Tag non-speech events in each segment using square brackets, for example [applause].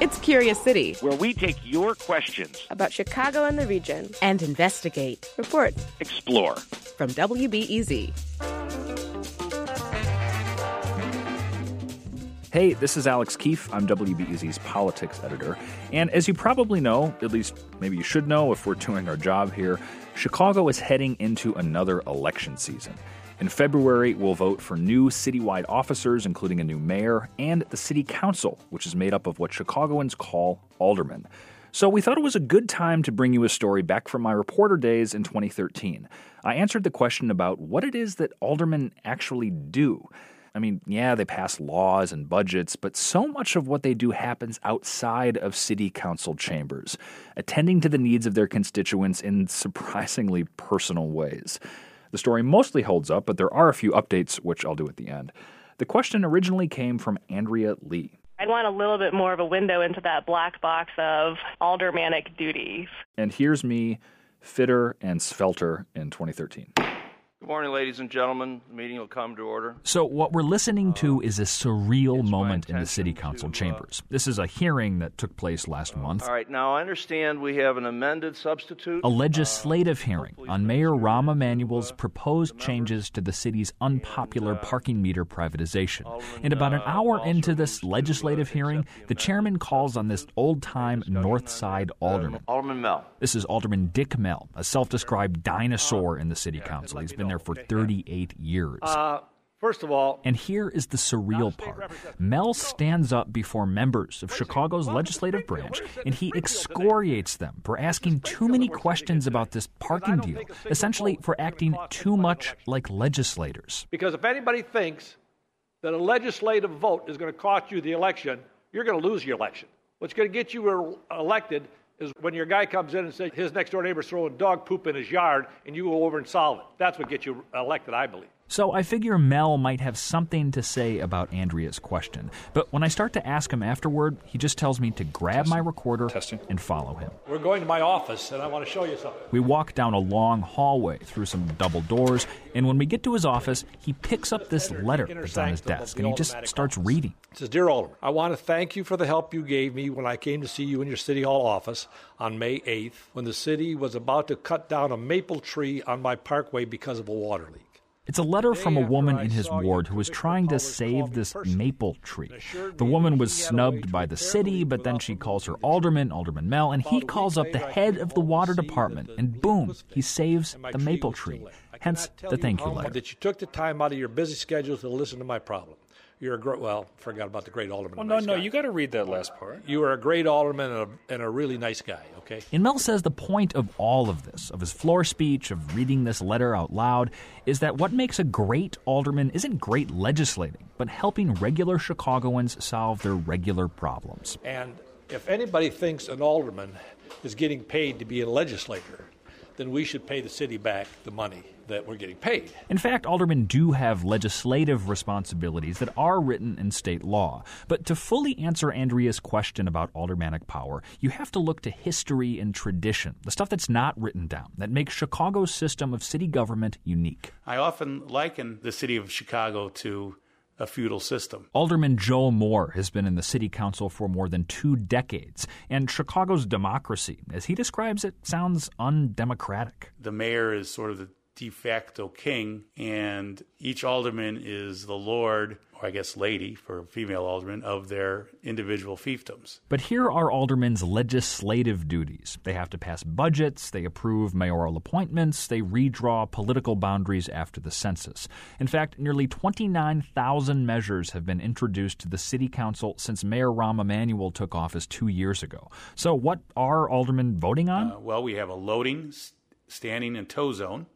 It's Curious City, where we take your questions about Chicago and the region and investigate, report, explore. From WBEZ. Hey, this is Alex Keefe. I'm WBEZ's politics editor. And as you probably know, at least maybe you should know if we're doing our job here, Chicago is heading into another election season. In February, we'll vote for new citywide officers, including a new mayor, and the city council, which is made up of what Chicagoans call aldermen. So we thought it was a good time to bring you a story back from my reporter days in 2013. I answered the question about what it is that aldermen actually do. I mean, yeah, they pass laws and budgets, but so much of what they do happens outside of city council chambers, attending to the needs of their constituents in [laughs] surprisingly personal ways. The story mostly holds up, but there are a few updates, which I'll do at the end. The question originally came from Andrea Lee. I'd want a little bit more of a window into that black box of aldermanic duties. And here's me, fitter and svelter in 2013. Good morning, ladies and gentlemen. The meeting will come to order. So, what we're listening to um, is a surreal moment in the City Council to, uh, chambers. This is a hearing that took place last uh, month. All right, now I understand we have an amended substitute. A legislative uh, hearing on Mayor Rahm Emanuel's proposed changes to the city's unpopular uh, parking meter privatization. And about an hour into this legislative hearing, the chairman calls on this old time North Side um, alderman. Alderman Mell. This is Alderman Dick Mell, a self described um, dinosaur in the City Council. He's been there for 38 years. Uh, first of all, and here is the surreal part. Mell stands up before members of Chicago's legislative branch and he excoriates them for asking too many questions about this parking deal, essentially for acting too much like legislators. Because if anybody thinks that a legislative vote is going to cost you the election, you're going to lose your election. What's going to get you elected is when your guy comes in and says his next door neighbor's throwing dog poop in his yard and you go over and solve it. That's what gets you elected, I believe. So I figure Mell might have something to say about Andrea's question. But when I start to ask him afterward, he just tells me to grab Testing. my recorder Testing. and follow him. We're going to my office and I want to show you something. We walk down a long hallway through some double doors, and when we get to his office, he picks up this letter that's on his desk and he just starts reading. It says, Dear Alderman, I want to thank you for the help you gave me when I came to see you in your City Hall office on May 8th when the city was about to cut down a maple tree on my parkway because of a water leak. It's a letter from a woman in his ward who was trying to save this maple tree. The woman was he had a way snubbed by the city, but then she calls her alderman, Alderman Mel, and he calls up the head of the water department, and boom, he saves the maple tree. Hence the thank you letter. That you took the time out of your busy schedule to listen to my problem. You're a great, well, forgot about the great alderman. Well, no, nice no, guy. you got to read that last part. You are a great alderman and a, and a really nice guy, okay? And Mell says the point of all of this, of his floor speech, of reading this letter out loud, is that what makes a great alderman isn't great legislating, but helping regular Chicagoans solve their regular problems. And if anybody thinks an alderman is getting paid to be a legislator, then we should pay the city back the money that we're getting paid. In fact, aldermen do have legislative responsibilities that are written in state law. But to fully answer Andrea's question about aldermanic power, you have to look to history and tradition, the stuff that's not written down, that makes Chicago's system of city government unique. I often liken the city of Chicago to a feudal system. Alderman Joe Moore has been in the city council for more than two decades, and Chicago's democracy, as he describes it, sounds undemocratic. The mayor is sort of the de facto king, and each alderman is the lord, or I guess lady for female alderman, of their individual fiefdoms. But here are aldermen's legislative duties. They have to pass budgets, they approve mayoral appointments, they redraw political boundaries after the census. In fact, nearly 29,000 measures have been introduced to the city council since Mayor Rahm Emanuel took office two years ago. So, what are aldermen voting on? Uh, well, we have a loading, standing, and tow zone.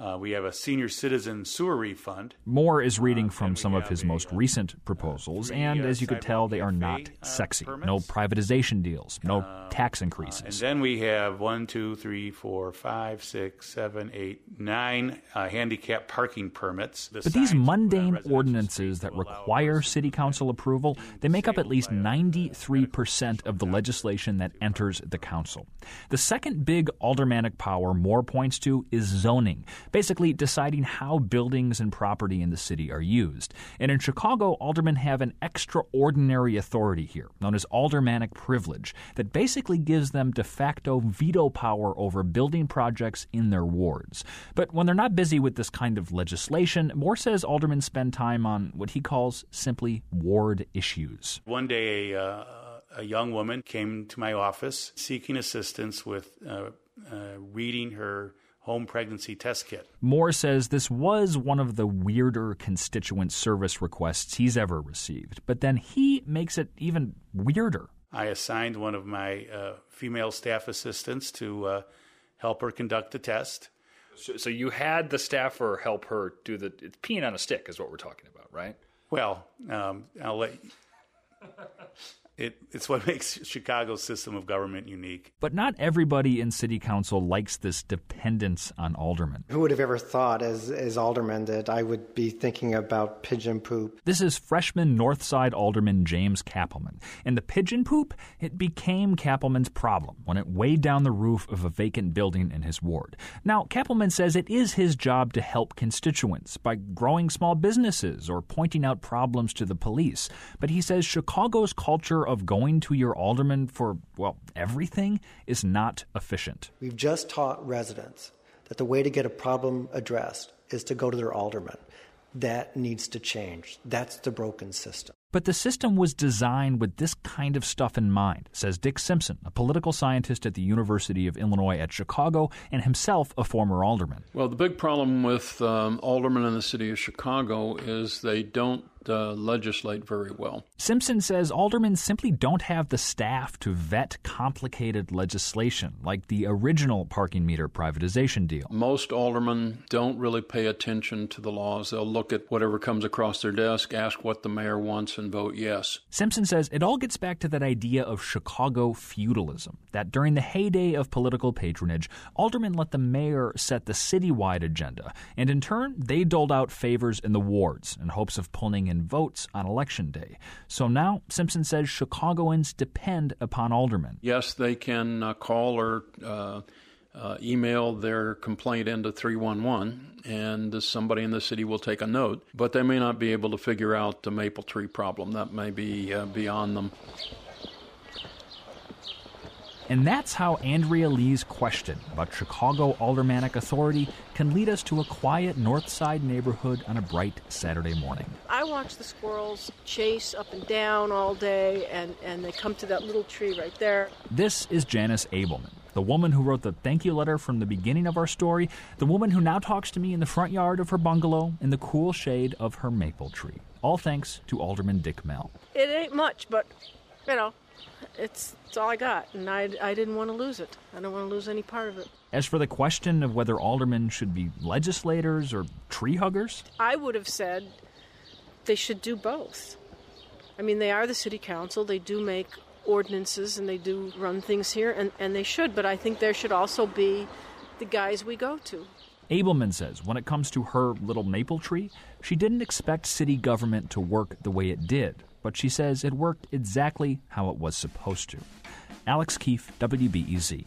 Uh, we have a senior citizen sewer refund. Moore is uh, reading from some of his most uh, recent uh, proposals, and as you could tell, they are not sexy. No privatization deals, no um, tax increases. And then we have one, two, three, four, five, six, seven, eight, nine uh, handicap parking permits. The But these uh, mundane ordinances that require city council approval, they make up at least 93% of the legislation that enters the council. The second big aldermanic power Moore points to is zoning, basically deciding how buildings and property in the city are used. And in Chicago, aldermen have an extraordinary authority here, known as aldermanic privilege, that basically gives them de facto veto power over building projects in their wards. But when they're not busy with this kind of legislation, Moore says aldermen spend time on what he calls simply ward issues. One day, a, uh, a young woman came to my office seeking assistance with uh, uh, reading her home pregnancy test kit. Moore says this was one of the weirder constituent service requests he's ever received, but then he makes it even weirder. I assigned one of my uh, female staff assistants to uh, help her conduct the test. So, so you had the staffer help her do the it's peeing on a stick, is what we're talking about, right? Well, um, I'll let. It, it's what [laughs] makes Chicago's system of government unique. But not everybody in city council likes this dependence on aldermen. Who would have ever thought, as, as alderman, that I would be thinking about pigeon poop? This is freshman Northside alderman James Cappleman. And the pigeon poop, it became Cappleman's problem when it weighed down the roof of a vacant building in his ward. Now, Cappleman says it is his job to help constituents by growing small businesses or pointing out problems to the police. But he says Chicago's culture of going to your alderman for, well, everything is not efficient. We've just taught residents that the way to get a problem addressed is to go to their alderman. That needs to change. That's the broken system. But the system was designed with this kind of stuff in mind, says Dick Simpson, a political scientist at the University of Illinois at Chicago and himself a former alderman. Well, the big problem with um, aldermen in the city of Chicago is they don't uh, legislate very well. Simpson says aldermen simply don't have the staff to vet complicated legislation, like the original parking meter privatization deal. Most aldermen don't really pay attention to the laws. They'll look at whatever comes across their desk, ask what the mayor wants, and vote yes. Simpson says it all gets back to that idea of Chicago feudalism, that during the heyday of political patronage, aldermen let the mayor set the citywide agenda, and in turn, they doled out favors in the wards in hopes of pulling in votes on election day. So now, Simpson says Chicagoans depend upon aldermen. Yes, they can uh, call or uh, uh, email their complaint into 311, and somebody in the city will take a note, but they may not be able to figure out the maple tree problem. That may be uh, beyond them. And that's how Andrea Lee's question about Chicago aldermanic authority can lead us to a quiet north side neighborhood on a bright Saturday morning. I watch the squirrels chase up and down all day, and, and they come to that little tree right there. This is Janice Abelman, the woman who wrote the thank you letter from the beginning of our story, the woman who now talks to me in the front yard of her bungalow in the cool shade of her maple tree. All thanks to Alderman Dick Mell. It ain't much, but, you know, it's, it's all I got, and I, I didn't want to lose it. I don't want to lose any part of it. As for the question of whether aldermen should be legislators or tree huggers, I would have said they should do both. I mean, they are the city council, they do make ordinances and they do run things here, and, and they should, but I think there should also be the guys we go to. Abelman says when it comes to her little maple tree, she didn't expect city government to work the way it did, but she says it worked exactly how it was supposed to. Alex Keefe, WBEZ.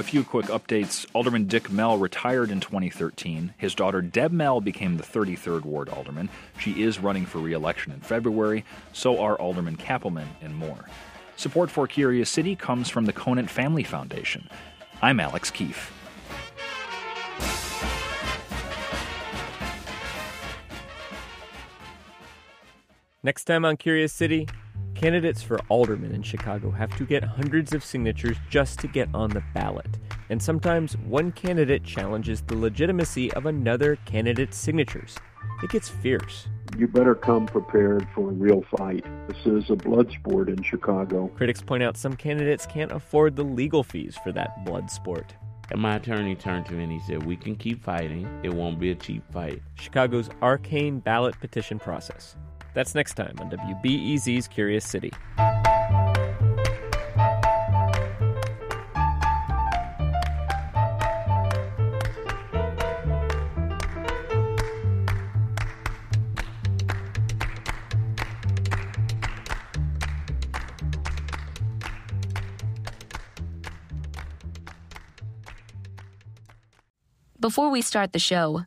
A few quick updates. Alderman Dick Mell retired in 2013. His daughter Deb Mell became the 33rd Ward Alderman. She is running for re election in February. So are Alderman Cappleman and Moore. Support for Curious City comes from the Conant Family Foundation. I'm Alex Keefe. Next time on Curious City, candidates for alderman in Chicago have to get hundreds of signatures just to get on the ballot. And sometimes one candidate challenges the legitimacy of another candidate's signatures. It gets fierce. You better come prepared for a real fight. This is a blood sport in Chicago. Critics point out some candidates can't afford the legal fees for that blood sport. And my attorney turned to me and he said, We can keep fighting. It won't be a cheap fight. Chicago's arcane ballot petition process. That's next time on WBEZ's Curious City. Before we start the show,